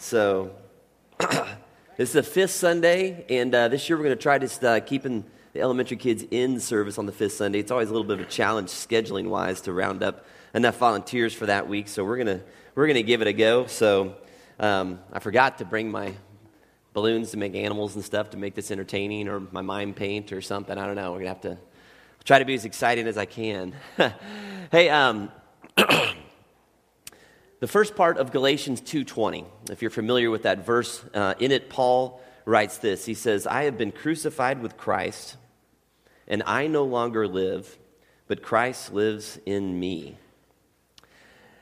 So, this is the fifth Sunday, and uh, this year we're going to try just uh, keeping the elementary kids in service on the fifth Sunday. It's always a little bit of a challenge scheduling wise to round up enough volunteers for that week, so we're going to we're going to give it a go. So, um, I forgot to bring my balloons to make animals and stuff to make this entertaining, or my mime paint or something. I don't know. We're going to have to try to be as exciting as I can. hey, um, the first part of galatians 2.20 if you're familiar with that verse uh, in it paul writes this. He says i have been crucified with christ and i no longer live but christ lives in me.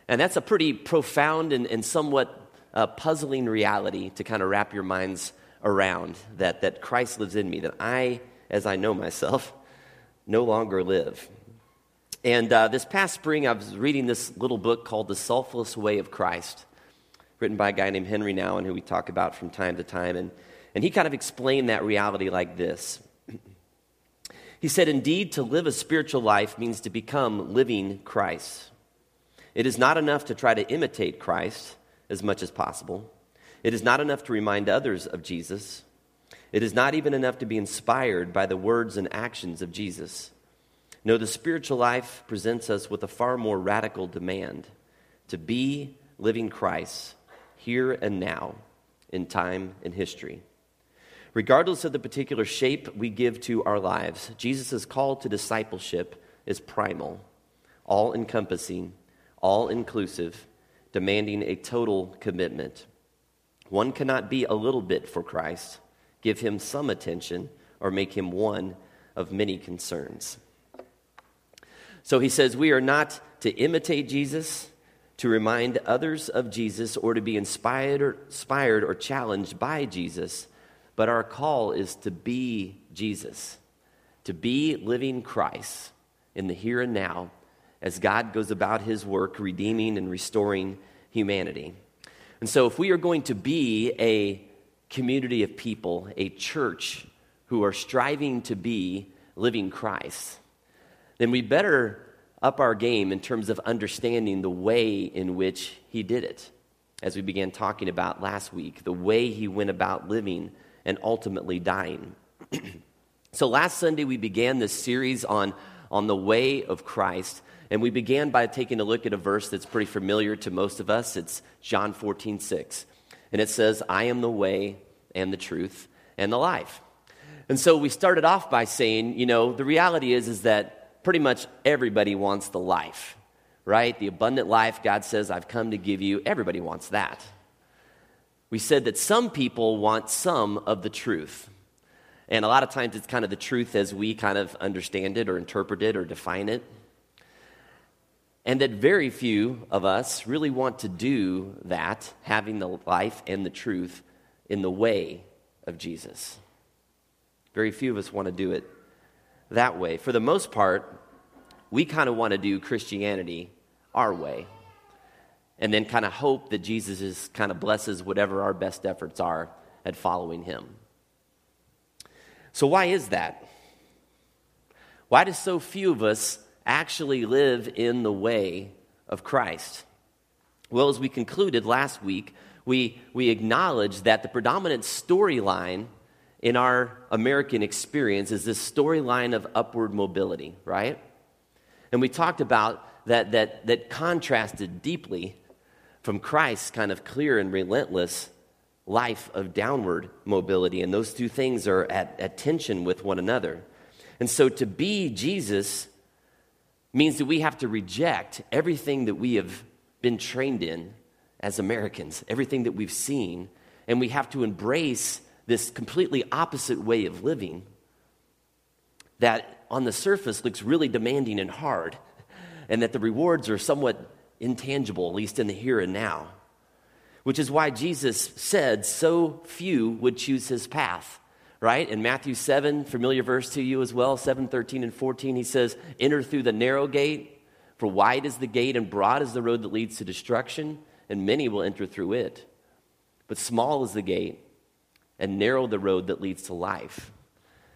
And that's a pretty profound and, and somewhat uh, puzzling reality to kind of wrap your minds around that, that christ lives in me that i as i know myself no longer live and uh, this past spring, I was reading this little book called The Selfless Way of Christ, written by a guy named Henri Nouwen, who we talk about from time to time. And, and he kind of explained that reality like this He said, Indeed, to live a spiritual life means to become living Christ. It is not enough to try to imitate Christ as much as possible. It is not enough to remind others of Jesus. It is not even enough to be inspired by the words and actions of Jesus. No, the spiritual life presents us with a far more radical demand to be living Christ here and now in time and history. Regardless of the particular shape we give to our lives, Jesus' call to discipleship is primal, all encompassing, all inclusive, demanding a total commitment. One cannot be a little bit for Christ, give him some attention, or make him one of many concerns. So he says, We are not to imitate Jesus, to remind others of Jesus, or to be inspired or, inspired or challenged by Jesus, but our call is to be Jesus, to be living Christ in the here and now as God goes about his work redeeming and restoring humanity. And so, if we are going to be a community of people, a church who are striving to be living Christ, then we better up our game in terms of understanding the way in which he did it, as we began talking about last week, the way he went about living and ultimately dying. so last Sunday, we began this series on, on the way of Christ. And we began by taking a look at a verse that's pretty familiar to most of us. It's John 14, 6. And it says, I am the way and the truth and the life. And so we started off by saying, you know, the reality is, is that pretty much everybody wants the life, right? The abundant life God says, I've come to give you. Everybody wants that. We said that some people want some of the truth. And a lot of times it's kind of the truth as we kind of understand it or interpret it or define it. And that very few of us really want to do that, having the life and the truth in the way of Jesus. Very few of us want to do it that way. For the most part, we kind of want to do Christianity our way and then kind of hope that Jesus kind of blesses whatever our best efforts are at following him. So, why is that? Why do so few of us actually live in the way of Christ? Well, as we concluded last week, we, we acknowledged that the predominant storyline in our American experience is this storyline of upward mobility, right? And we talked about that, that, that contrasted deeply from Christ's kind of clear and relentless life of downward mobility. And those two things are at, at tension with one another. And so to be Jesus means that we have to reject everything that we have been trained in as Americans, everything that we've seen, and we have to embrace this completely opposite way of living that on the surface looks really demanding and hard, and that the rewards are somewhat intangible, at least in the here and now. Which is why Jesus said so few would choose his path right? In Matthew 7, familiar verse to you as well, 7, 13, and 14, he says, Enter through the narrow gate, for wide is the gate and broad is the road that leads to destruction, and many will enter through it. But small is the gate, and narrow the road that leads to life,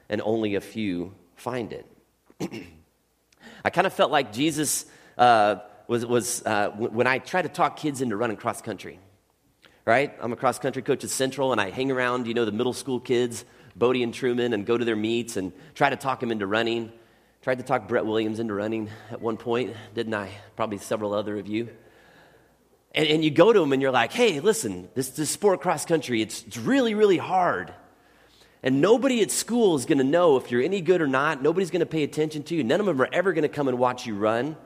and only a few find it. I kind of felt like Jesus uh, was, was uh, when I try to talk kids into running cross country right? I'm a cross country coach at Central, and I hang around, you know, the middle school kids, Bodie and Truman, and go to their meets and try to talk them into running. Tried to talk Brett Williams into running at one point, didn't I? Probably several other of you. And, and you go to them and you're like, hey, listen, this, this sport cross country, it's, it's really, really hard. And nobody at school is going to know if you're any good or not. Nobody's going to pay attention to you. None of them are ever going to come and watch you run.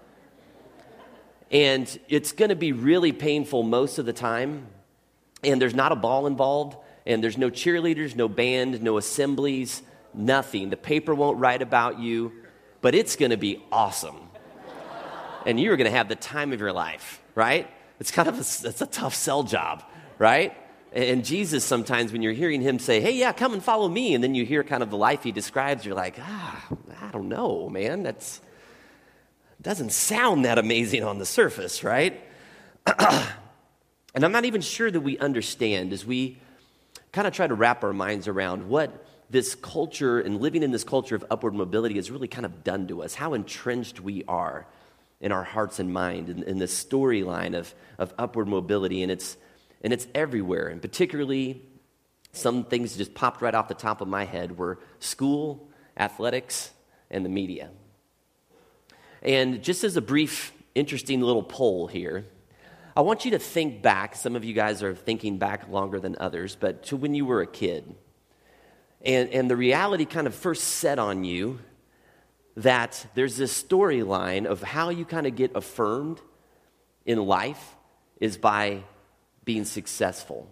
And it's going to be really painful most of the time. And there's not a ball involved. And there's no cheerleaders, no band, no assemblies, nothing. The paper won't write about you. But it's going to be awesome. and you're going to have the time of your life, right? It's kind of a, it's a tough sell job, right? And Jesus, sometimes when you're hearing him say, hey, yeah, come and follow me, and then you hear kind of the life he describes, you're like, ah, I don't know, man. That's doesn't sound that amazing on the surface, right? and I'm not even sure that we understand as we kind of try to wrap our minds around what this culture and living in this culture of upward mobility has really kind of done to us, how entrenched we are in our hearts and mind in, in this storyline of, of upward mobility. And it's and it's everywhere. And particularly, some things just popped right off the top of my head were school, athletics, and the media. And just as a brief, interesting little poll here, I want you to think back. Some of you guys are thinking back longer than others, but to when you were a kid. And, and the reality kind of first set on you that there's this storyline of how you kind of get affirmed in life is by being successful.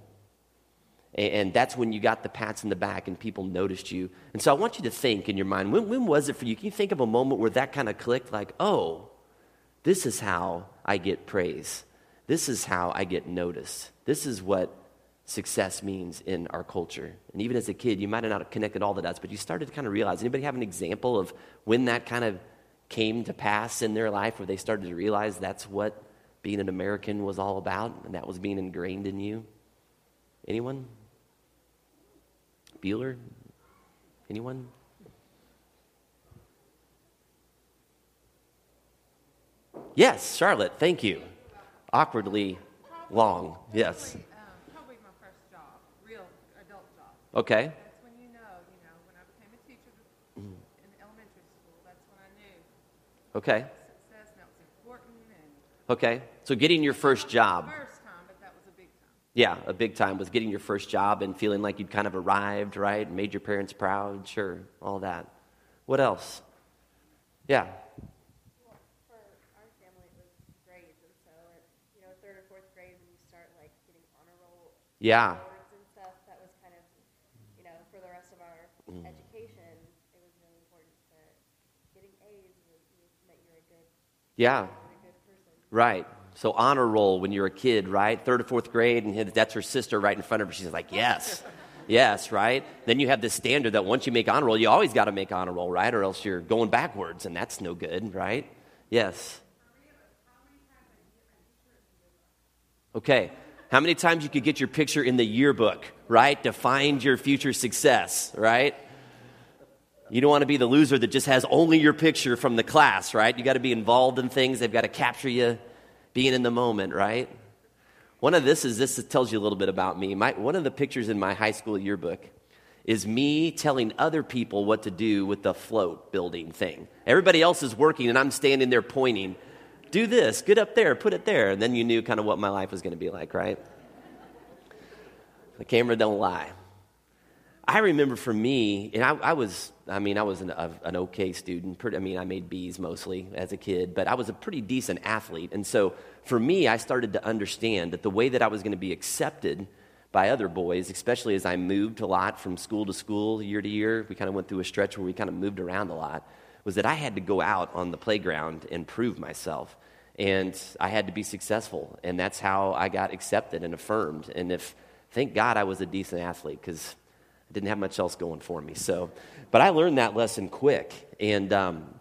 And that's when you got the pats in the back and people noticed you. And so I want you to think in your mind when, when was it for you? Can you think of a moment where that kind of clicked? Like, oh, this is how I get praise. This is how I get noticed. This is what success means in our culture. And even as a kid, you might have not connected all the dots, but you started to kind of realize. Anybody have an example of when that kind of came to pass in their life where they started to realize that's what being an American was all about, and that was being ingrained in you? Anyone? Bueller? Anyone? Yes, Charlotte, thank you. Awkwardly long, yes. Probably my first job, real adult job. Okay. That's when you know, you know, when I became a teacher in elementary school, that's when I knew Okay. success and that was important and Okay. So getting your first job. first time, but that was a big time. Yeah, a big time was getting your first job and feeling like you'd kind of arrived, right? Made your parents proud, sure, all that. What else? Yeah. Well, for our family, it was grades, and so at you know third or fourth grade, when you start like getting honor roll Yeah. awards and stuff, that was kind of you know for the rest of our Mm. education, it was really important that getting A's was, was meant you're a good, Yeah. you're a good person. Right. So honor roll when you're a kid, right? Third or fourth grade, and that's her sister right in front of her. She's like, yes, yes, right? Then you have this standard that once you make honor roll, you always got to make honor roll, right? Or else you're going backwards, and that's no good, right? Yes. Okay. How many times you could get your picture in the yearbook, right? To find your future success, right? You don't want to be the loser that just has only your picture from the class, right? You got to be involved in things. They've got to capture you being in the moment, right? One of this is this tells you a little bit about me. My, one of the pictures in my high school yearbook is me telling other people what to do with the float building thing. Everybody else is working, and I'm standing there pointing, do this, get up there, put it there. And then you knew kind of what my life was going to be like, right? The camera don't lie. I remember for me, and I, I was, I mean, I was an, a, an okay student. Pretty, I mean, I made B's mostly as a kid, but I was a pretty decent athlete. And so for me, I started to understand that the way that I was going to be accepted by other boys, especially as I moved a lot from school to school, year to year, we kind of went through a stretch where we kind of moved around a lot, was that I had to go out on the playground and prove myself. And I had to be successful. And that's how I got accepted and affirmed. And if, thank God I was a decent athlete because didn't have much else going for me. So, but I learned that lesson quick. And um,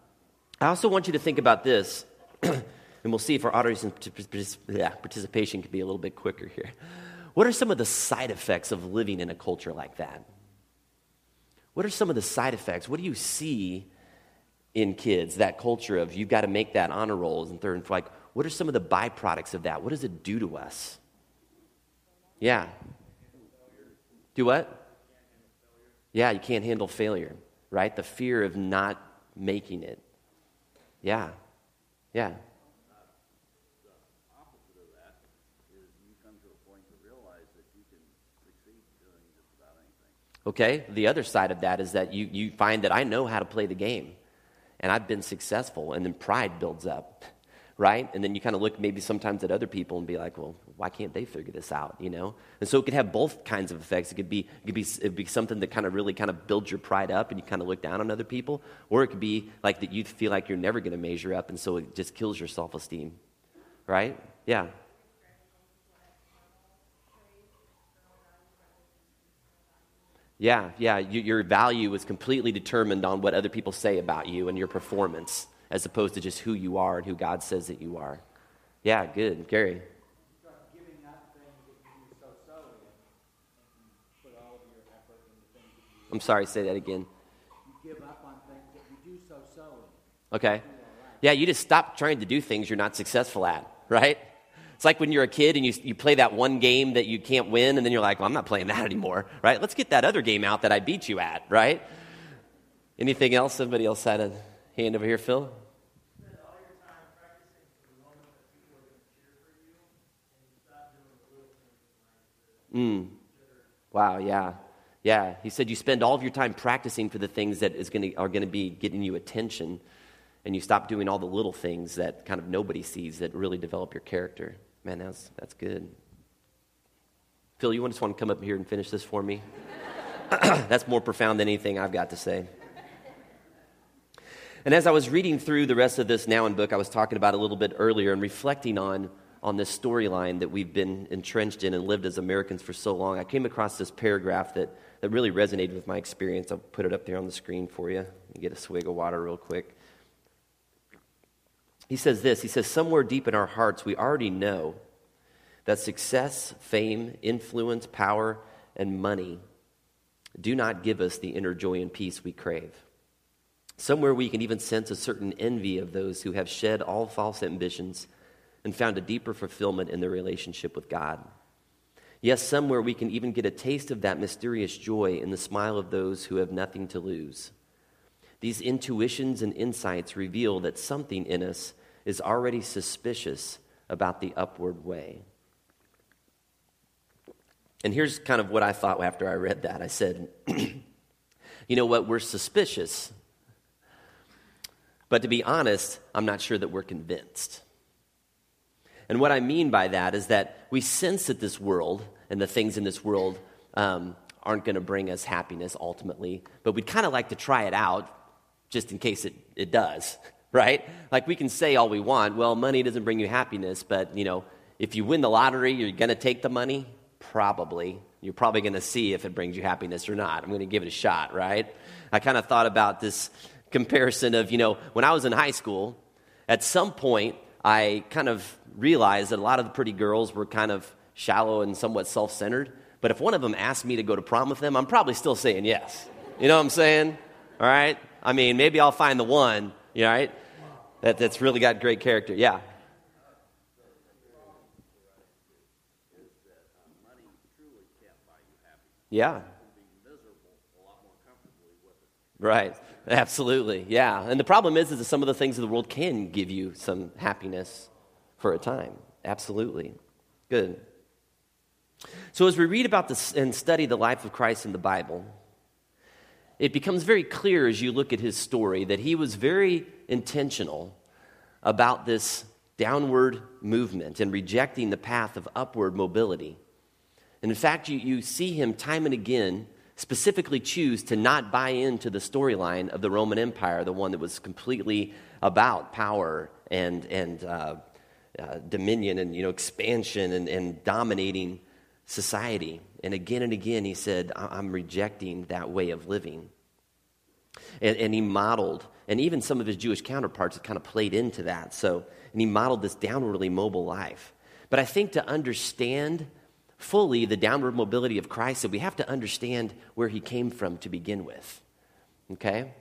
I also want you to think about this, and we'll see if our audience participation can be a little bit quicker here. What are some of the side effects of living in a culture like that? What are some of the side effects? What do you see in kids, that culture of you've got to make that honor rolls and third and like, what are some of the byproducts of that? What does it do to us? Yeah. Do what? Yeah, you can't handle failure, right? The fear of not making it. Yeah. Yeah. opposite of that is you come to a point to realize that you can succeed doing just about anything. Okay? The other side of that is that you, you find that I know how to play the game and I've been successful, and then pride builds up, right? And then you kind of look maybe sometimes at other people and be like, well, why can't they figure this out, you know? And so it could have both kinds of effects. It could be, it could be, it'd be something that kind of really kind of builds your pride up and you kind of look down on other people, or it could be like that you feel like you're never going to measure up, and so it just kills your self esteem, right? Yeah. Yeah, yeah. You, your value is completely determined on what other people say about you and your performance, as opposed to just who you are and who God says that you are. Yeah, good. Gary. start giving up things that you do so-so in, and you put all of your effort into things that you, I'm sorry, say that again. you give up on things that you do so-so. Okay. Yeah, you just stop trying to do things you're not successful at, right? It's like when you're a kid and you, you play that one game that you can't win, and then you're like, well, I'm not playing that anymore, right? Let's get that other game out that I beat you at, right? Anything else? Somebody else had a hand over here, Phil? Mm. Wow, yeah. Yeah. He said you spend all of your time practicing for the things that is gonna, are going to be getting you attention, and you stop doing all the little things that kind of nobody sees that really develop your character. Man, that's, that's good. Phil, you just want to come up here and finish this for me? that's more profound than anything I've got to say. And as I was reading through the rest of this Nouwen book, I was talking about a little bit earlier and reflecting on, on this storyline that we've been entrenched in and lived as Americans for so long, I came across this paragraph that, that really resonated with my experience. I'll put it up there on the screen for you. you get a swig of water real quick. He says this He says, Somewhere deep in our hearts, we already know that success, fame, influence, power, and money do not give us the inner joy and peace we crave. Somewhere we can even sense a certain envy of those who have shed all false ambitions and found a deeper fulfillment in their relationship with God. Yes, somewhere we can even get a taste of that mysterious joy in the smile of those who have nothing to lose. These intuitions and insights reveal that something in us is already suspicious about the upward way. And here's kind of what I thought after I read that. I said, you know what? We're suspicious. But to be honest, I'm not sure that we're convinced. And what I mean by that is that we sense that this world and the things in this world um, aren't going to bring us happiness ultimately, but we'd kind of like to try it out just in case it, it does, right? Like we can say all we want, well, money doesn't bring you happiness, but you know, if you win the lottery, you're going to take the money? Probably. You're probably going to see if it brings you happiness or not. I'm going to give it a shot, right? I kind of thought about this comparison of, you know, when I was in high school, at some point, I kind of realized that a lot of the pretty girls were kind of shallow and somewhat self centered. But if one of them asked me to go to prom with them, I'm probably still saying yes. You know what I'm saying? All right? I mean, maybe I'll find the one, you know, right? That, that's really got great character. Yeah. Yeah. Right. Absolutely. Yeah. And the problem is, is that some of the things of the world can give you some happiness for a time. Absolutely. Good. So as we read about this and study the life of Christ in the Bible, it becomes very clear as you look at his story that he was very intentional about this downward movement and rejecting the path of upward mobility. And in fact, you, you see him time and again specifically choose to not buy into the storyline of the Roman Empire, the one that was completely about power and, and uh, uh, dominion and you know, expansion and, and dominating society. And again and again, he said, I'm rejecting that way of living. And, and, he modeled, and even some of his Jewish counterparts kind of played into that. So, and he modeled this downwardly mobile life. But I think to understand fully the downward mobility of Christ, that we have to understand where he came from to begin with. Okay?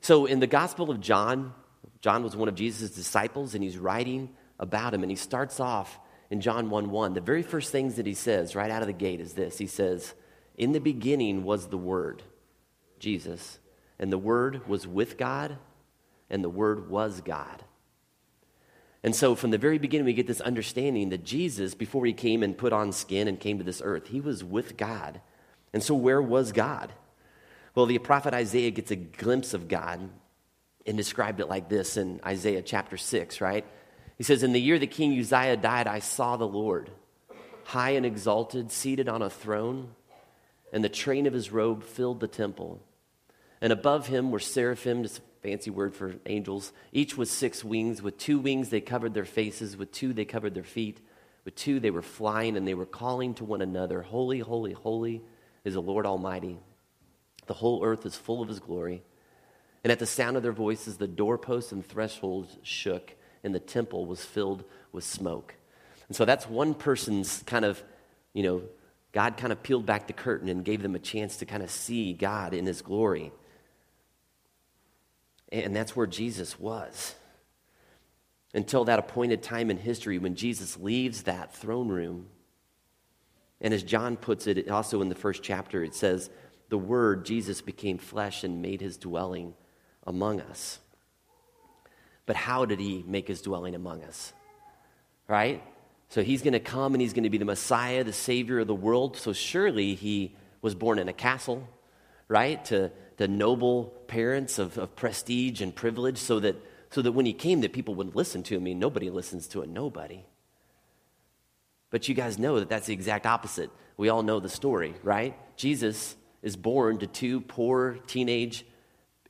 So in the Gospel of John, John was one of Jesus' disciples, and he's writing about him, and he starts off in John 1 1, the very first things that he says right out of the gate is this He says, In the beginning was the Word, Jesus, and the Word was with God, and the Word was God. And so, from the very beginning, we get this understanding that Jesus, before he came and put on skin and came to this earth, he was with God. And so, where was God? Well, the prophet Isaiah gets a glimpse of God and described it like this in Isaiah chapter 6, right? He says, In the year that King Uzziah died, I saw the Lord, high and exalted, seated on a throne, and the train of his robe filled the temple. And above him were seraphim, fancy word for angels, each with six wings. With two wings they covered their faces, with two they covered their feet. With two they were flying, and they were calling to one another, Holy, holy, holy is the Lord Almighty. The whole earth is full of his glory. And at the sound of their voices, the doorposts and thresholds shook, and the temple was filled with smoke. And so that's one person's kind of, you know, God kind of peeled back the curtain and gave them a chance to kind of see God in his glory. And that's where Jesus was. Until that appointed time in history when Jesus leaves that throne room. And as John puts it, also in the first chapter, it says, The Word, Jesus, became flesh and made his dwelling among us. But how did he make his dwelling among us? Right? So he's going to come and he's going to be the Messiah, the Savior of the world. So surely he was born in a castle, right? To the noble parents of, of prestige and privilege so that, so that when he came that people would listen to him. Nobody listens to a nobody. But you guys know that that's the exact opposite. We all know the story, right? Jesus is born to two poor teenage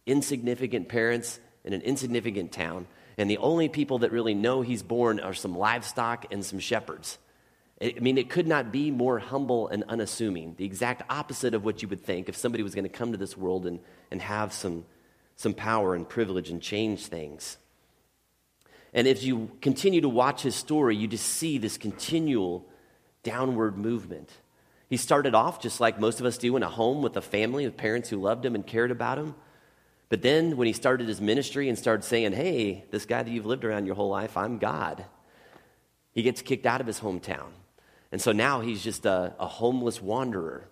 insignificant parents in an insignificant town, and the only people that really know he's born are some livestock and some shepherds. I mean, it could not be more humble and unassuming, the exact opposite of what you would think if somebody was going to come to this world and, and have some, some power and privilege and change things. And if you continue to watch his story, you just see this continual downward movement. He started off just like most of us do in a home with a family of parents who loved him and cared about him. But then when he started his ministry and started saying, Hey, this guy that you've lived around your whole life, I'm God, he gets kicked out of his hometown. And so now he's just a, a homeless wanderer.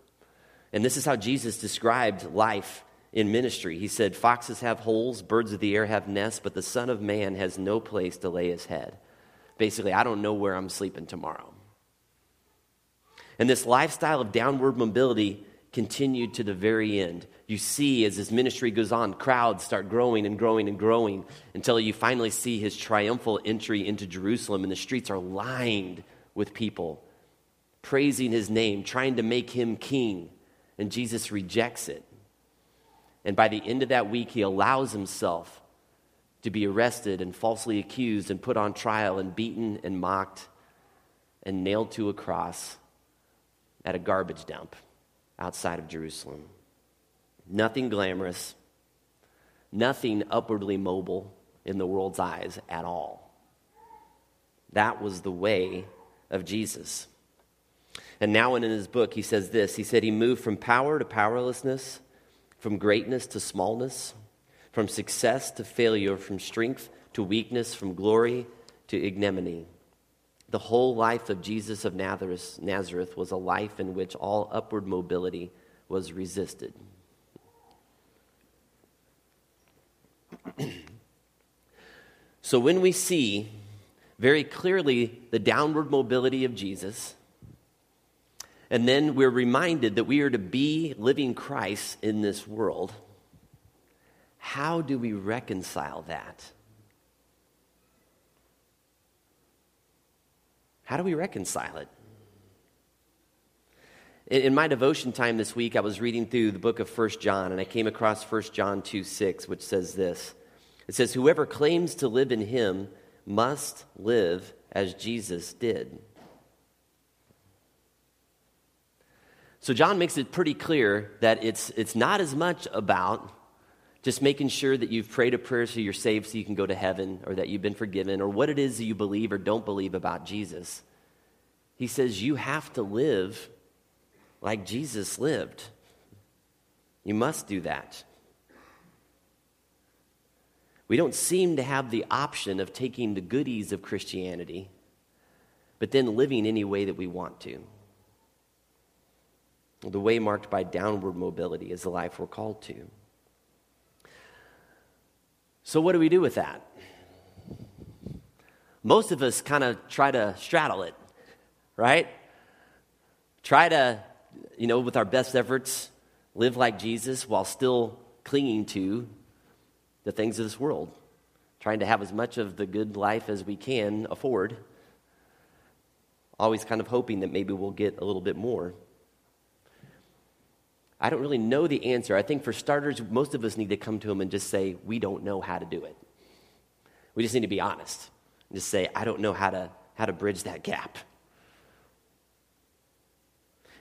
And this is how Jesus described life in ministry. He said, Foxes have holes, birds of the air have nests, but the Son of Man has no place to lay his head. Basically, I don't know where I'm sleeping tomorrow. And this lifestyle of downward mobility continued to the very end. You see, as his ministry goes on, crowds start growing and growing and growing until you finally see his triumphal entry into Jerusalem, and the streets are lined with people praising his name, trying to make him king. And Jesus rejects it. And by the end of that week, he allows himself to be arrested and falsely accused and put on trial and beaten and mocked and nailed to a cross at a garbage dump outside of Jerusalem. Nothing glamorous, nothing upwardly mobile in the world's eyes at all. That was the way of Jesus. And now, in his book, he says this He said he moved from power to powerlessness, from greatness to smallness, from success to failure, from strength to weakness, from glory to ignominy. The whole life of Jesus of Nazareth was a life in which all upward mobility was resisted. so when we see very clearly the downward mobility of Jesus, and then we're reminded that we are to be living Christ in this world, how do we reconcile that? How do we reconcile it? In my devotion time this week, I was reading through the book of 1 John, and I came across 1 John 2 6, which says this It says, Whoever claims to live in him must live as Jesus did. So, John makes it pretty clear that it's, it's not as much about just making sure that you've prayed a prayer so you're saved so you can go to heaven or that you've been forgiven or what it is that you believe or don't believe about Jesus. He says you have to live like Jesus lived. You must do that. We don't seem to have the option of taking the goodies of Christianity but then living any way that we want to. The way marked by downward mobility is the life we're called to. So, what do we do with that? Most of us kind of try to straddle it, right? Try to, you know, with our best efforts, live like Jesus while still clinging to the things of this world, trying to have as much of the good life as we can afford, always kind of hoping that maybe we'll get a little bit more. I don't really know the answer. I think for starters, most of us need to come to him and just say, we don't know how to do it. We just need to be honest and just say, I don't know how to, how to bridge that gap.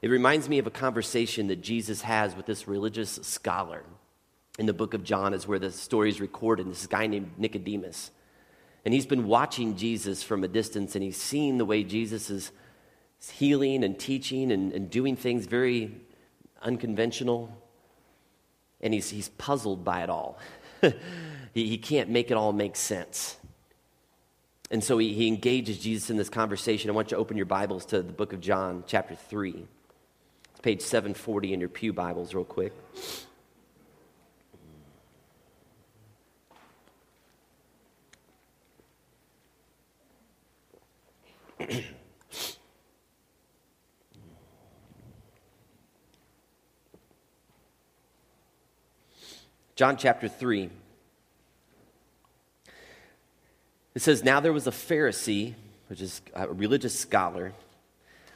It reminds me of a conversation that Jesus has with this religious scholar. In the book of John is where the story is recorded. This guy named Nicodemus. And he's been watching Jesus from a distance and he's seen the way Jesus is healing and teaching and, and doing things very unconventional, and he's, he's puzzled by it all. he, he can't make it all make sense. And so he, he engages Jesus in this conversation. I want you to open your Bibles to the book of John, chapter 3. It's page 740 in your Pew Bibles, real quick. John chapter 3. It says, Now there was a Pharisee, which is a religious scholar,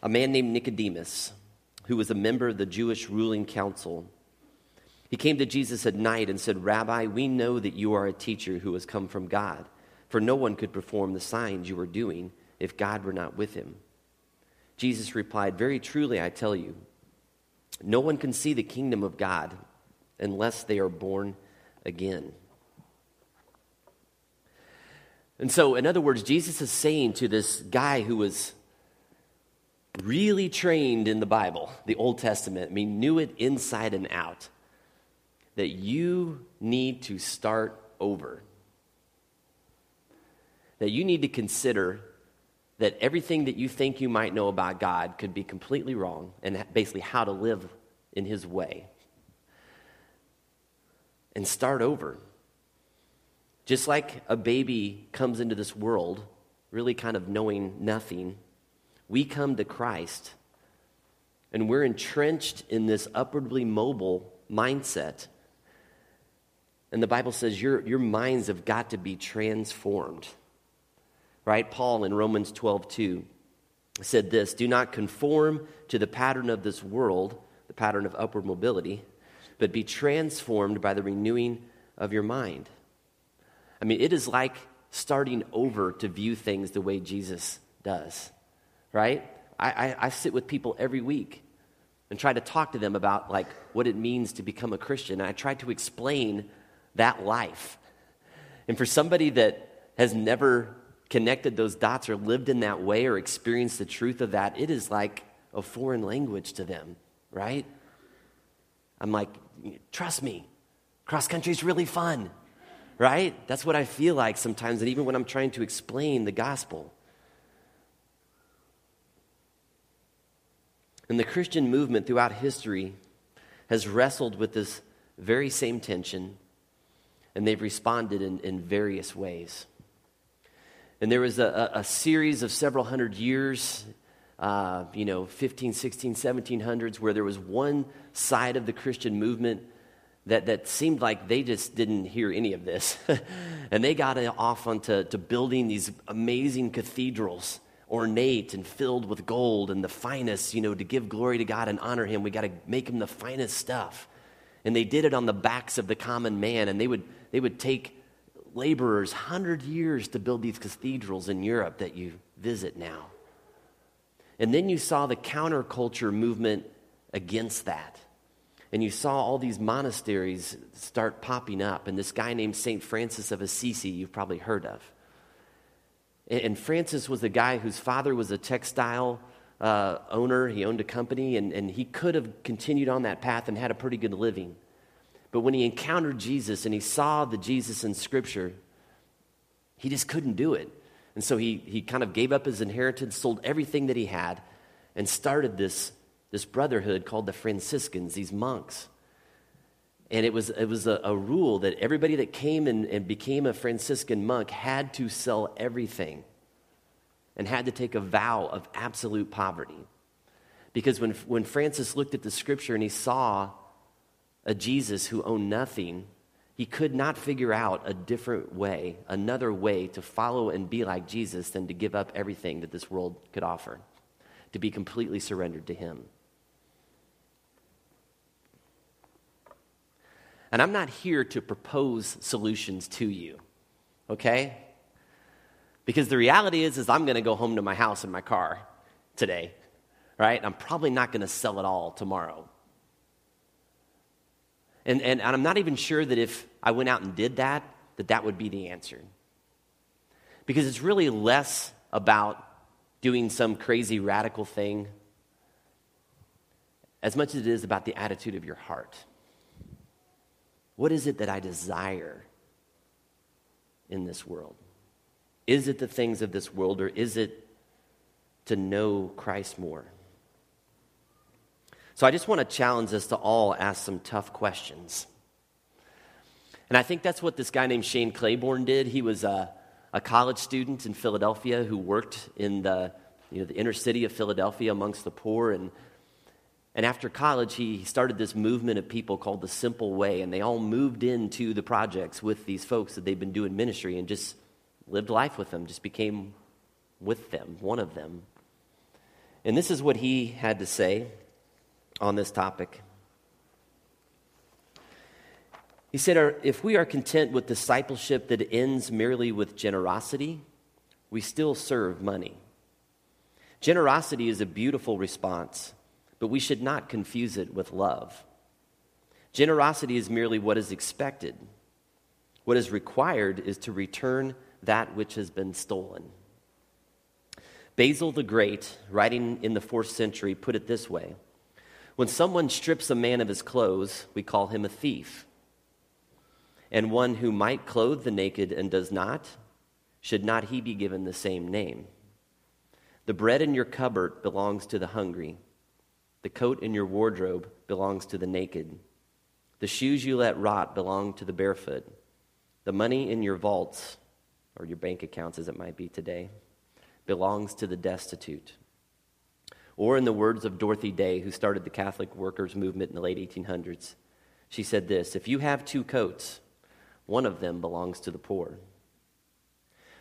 a man named Nicodemus, who was a member of the Jewish ruling council. He came to Jesus at night and said, Rabbi, we know that you are a teacher who has come from God, for no one could perform the signs you are doing if God were not with him. Jesus replied, Very truly, I tell you, no one can see the kingdom of God unless they are born again. And so, in other words, Jesus is saying to this guy who was really trained in the Bible, the Old Testament, I mean, knew it inside and out, that you need to start over. That you need to consider that everything that you think you might know about God could be completely wrong, and basically how to live in His way and start over. Just like a baby comes into this world really kind of knowing nothing, we come to Christ and we're entrenched in this upwardly mobile mindset. And the Bible says your, your minds have got to be transformed. Right? Paul in Romans 12, 2 said this Do not conform to the pattern of this world, the pattern of upward mobility, but be transformed by the renewing of your mind. I mean, it is like starting over to view things the way Jesus does, right? I, I, I, sit with people every week and try to talk to them about like what it means to become a Christian. And I try to explain that life. And for somebody that has never connected those dots or lived in that way or experienced the truth of that, it is like a foreign language to them, right? I'm like, trust me, cross country is really fun, right? That's what I feel like sometimes, and even when I'm trying to explain the gospel. And the Christian movement throughout history has wrestled with this very same tension, and they've responded in, in various ways. And there was a, a series of several hundred years uh, you know, 15, 16, 1700s, where there was one side of the Christian movement that, that seemed like they just didn't hear any of this. and they got off onto to building these amazing cathedrals, ornate and filled with gold and the finest, you know, to give glory to God and honor Him. We got to make Him the finest stuff. And they did it on the backs of the common man, and they would, they would take laborers 100 years to build these cathedrals in Europe that you visit now. And then you saw the counterculture movement against that. And you saw all these monasteries start popping up. And this guy named St. Francis of Assisi, you've probably heard of. And Francis was a guy whose father was a textile uh, owner. He owned a company, and, and he could have continued on that path and had a pretty good living. But when he encountered Jesus and he saw the Jesus in Scripture, he just couldn't do it And so he, he kind of gave up his inheritance, sold everything that he had, and started this, this brotherhood called the Franciscans, these monks. And it was, it was a, a rule that everybody that came and, and became a Franciscan monk had to sell everything and had to take a vow of absolute poverty. Because when, when Francis looked at the scripture and he saw a Jesus who owned nothing, he could not figure out a different way, another way to follow and be like Jesus than to give up everything that this world could offer, to be completely surrendered to him. And I'm not here to propose solutions to you, okay? Because the reality is, is I'm going to go home to my house in my car today, right? I'm probably not going to sell it all tomorrow. And, and, and I'm not even sure that if I went out and did that, that that would be the answer. Because it's really less about doing some crazy radical thing as much as it is about the attitude of your heart. What is it that I desire in this world? Is it the things of this world or is it to know Christ more? So I just want to challenge us to all ask some tough questions. And I think that's what this guy named Shane Claiborne did. He was a, a college student in Philadelphia who worked in the, you know, the inner city of Philadelphia amongst the poor. And, and after college, he started this movement of people called the Simple Way. And they all moved into the projects with these folks that they've been doing ministry and just lived life with them, just became with them, one of them. And this is what he had to say on this topic. He said, If we are content with discipleship that ends merely with generosity, we still serve money. Generosity is a beautiful response, but we should not confuse it with love. Generosity is merely what is expected. What is required is to return that which has been stolen. Basil the Great, writing in the fourth century, put it this way When someone strips a man of his clothes, we call him a thief. And one who might clothe the naked and does not, should not he be given the same name? The bread in your cupboard belongs to the hungry. The coat in your wardrobe belongs to the naked. The shoes you let rot belong to the barefoot. The money in your vaults or your bank accounts as it might be today, belongs to the destitute. Or, in the words of Dorothy Day, who started the Catholic workers' movement in the late 1800s, she said this If you have two coats, one of them belongs to the poor.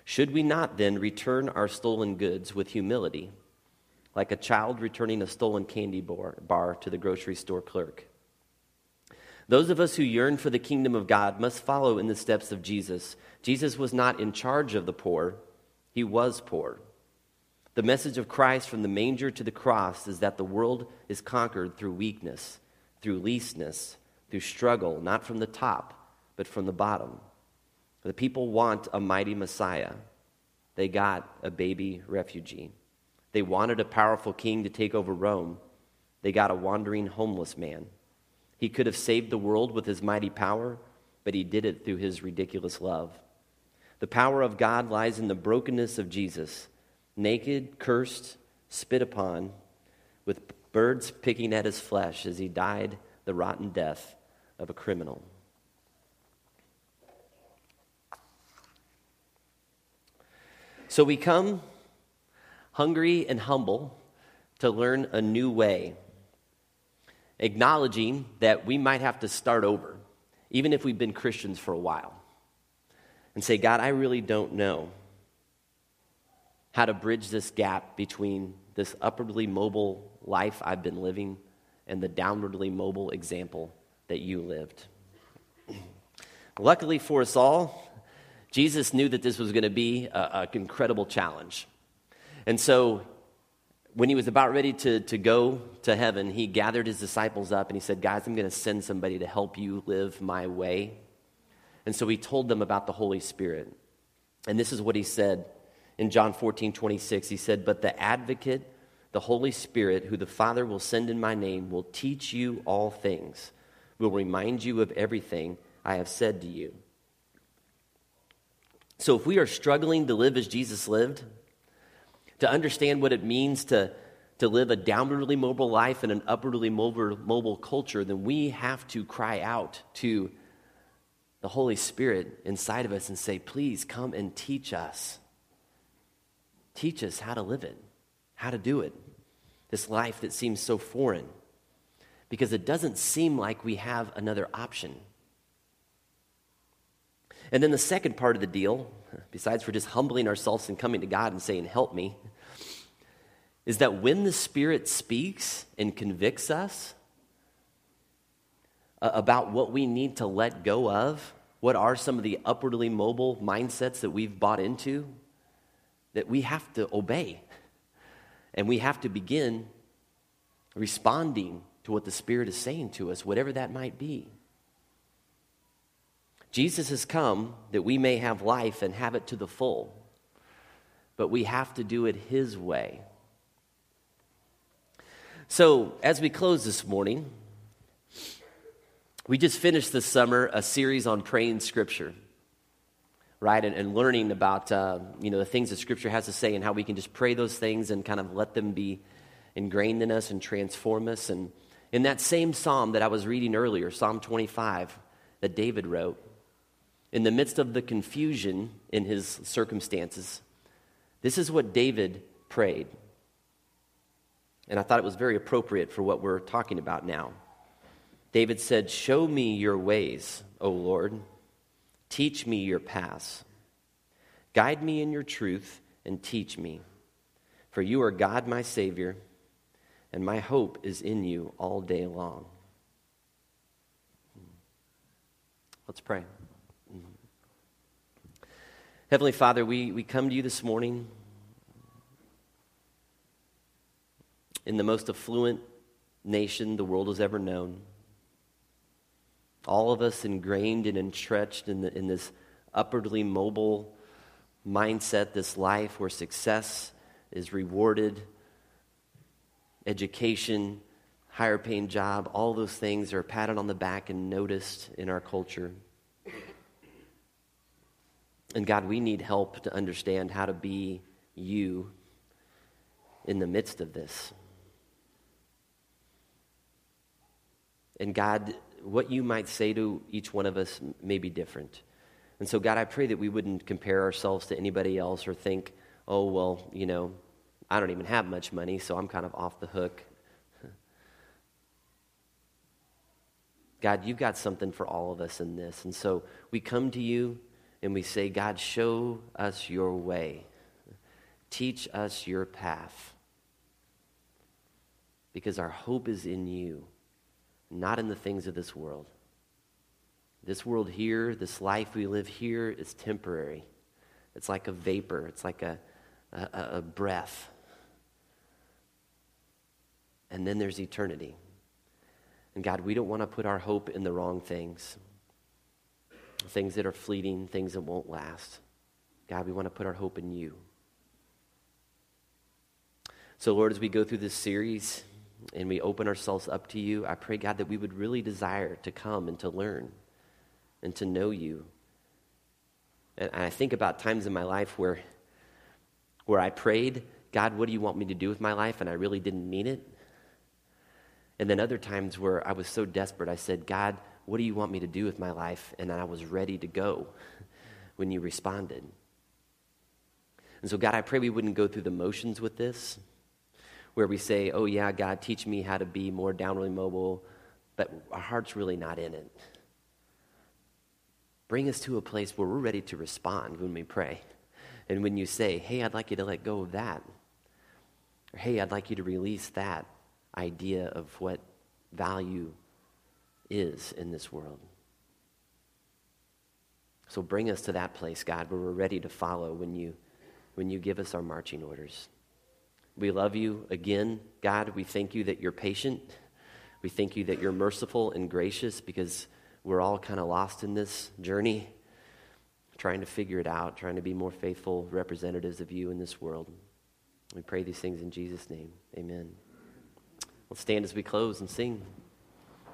Should we not then return our stolen goods with humility, like a child returning a stolen candy bar, to the grocery store clerk? Those of us who yearn for the kingdom of God must follow in the steps of Jesus. Jesus was not in charge of the poor, he was poor. The message of Christ from the manger to the cross is that the world is conquered through weakness, through leastness, through struggle, not from the top, but from the bottom. The people want a mighty Messiah. They got a baby refugee. They wanted a powerful king to take over Rome. They got a wandering homeless man. He could have saved the world with his mighty power, but he did it through his ridiculous love. The power of God lies in the brokenness of Jesus, naked, cursed, spit upon, with birds picking at his flesh as he died the rotten death of a criminal. So we come hungry and humble to learn a new way acknowledging that we might have to start over, even if we've been Christians for a while, and say, God, I really don't know how to bridge this gap between this upwardly mobile life I've been living and the downwardly mobile example that you lived. Luckily for us all, Jesus knew that this was going to be an incredible challenge. And so when he was about ready to, to go to heaven, he gathered his disciples up and he said, Guys, I'm going to send somebody to help you live my way. And so he told them about the Holy Spirit. And this is what he said in John 14, 26. He said, But the advocate, the Holy Spirit, who the Father will send in my name, will teach you all things, will remind you of everything I have said to you. So if we are struggling to live as Jesus lived, to understand what it means to, to live a downwardly mobile life in an upwardly mobile, mobile culture, then we have to cry out to the Holy Spirit inside of us and say, please come and teach us. Teach us how to live it, how to do it. This life that seems so foreign. Because it doesn't seem like we have another option. And then the second part of the deal, besides for just humbling ourselves and coming to God and saying, Help me, is that when the Spirit speaks and convicts us uh, about what we need to let go of, what are some of the upwardly mobile mindsets that we've bought into, that we have to obey. And we have to begin responding to what the Spirit is saying to us, whatever that might be. Jesus has come that we may have life and have it to the full, but we have to do it His way. So, as we close this morning, we just finished this summer a series on praying Scripture, right? And, and learning about, uh, you know, the things that Scripture has to say and how we can just pray those things and kind of let them be ingrained in us and transform us. And in that same psalm that I was reading earlier, Psalm 25, that David wrote, in the midst of the confusion in his circumstances, this is what David prayed. And I thought it was very appropriate for what we're talking about now. David said, Show me your ways, O Lord. Teach me your paths. Guide me in your truth and teach me. For you are God, my Savior, and my hope is in you all day long. Hmm. Let's pray. Heavenly Father, we, we come to you this morning in the most affluent nation the world has ever known. All of us ingrained and entrenched in, the, in this upwardly mobile mindset, this life where success is rewarded, education, higher paying job, all those things are patted on the back and noticed in our culture. And God, we need help to understand how to be you in the midst of this. And God, what you might say to each one of us may be different. And so, God, I pray that we wouldn't compare ourselves to anybody else or think, oh, well, you know, I don't even have much money, so I'm kind of off the hook. God, you've got something for all of us in this. And so we come to you and we say, God, show us your way. Teach us your path. Because our hope is in you, not in the things of this world. This world here, this life we live here, is temporary. It's like a vapor, it's like a, a, a breath. And then there's eternity. And God, we don't want to put our hope in the wrong things things that are fleeting, things that won't last. God, we want to put our hope in you. So, Lord, as we go through this series and we open ourselves up to you, I pray, God, that we would really desire to come and to learn and to know you. And I think about times in my life where, where I prayed, God, what do you want me to do with my life? And I really didn't mean it. And then other times where I was so desperate, I said, God, what do you want me to do with my life? And I was ready to go when you responded. And so, God, I pray we wouldn't go through the motions with this, where we say, oh, yeah, God, teach me how to be more downwardly mobile, but our heart's really not in it. Bring us to a place where we're ready to respond when we pray. And when you say, hey, I'd like you to let go of that, or hey, I'd like you to release that idea of what value is in this world. So bring us to that place, God, where we're ready to follow when you, when you give us our marching orders. We love you again, God. We thank you that you're patient. We thank you that you're merciful and gracious because we're all kind of lost in this journey, trying to figure it out, trying to be more faithful representatives of you in this world. We pray these things in Jesus' name. Amen. Let's stand as we close and sing.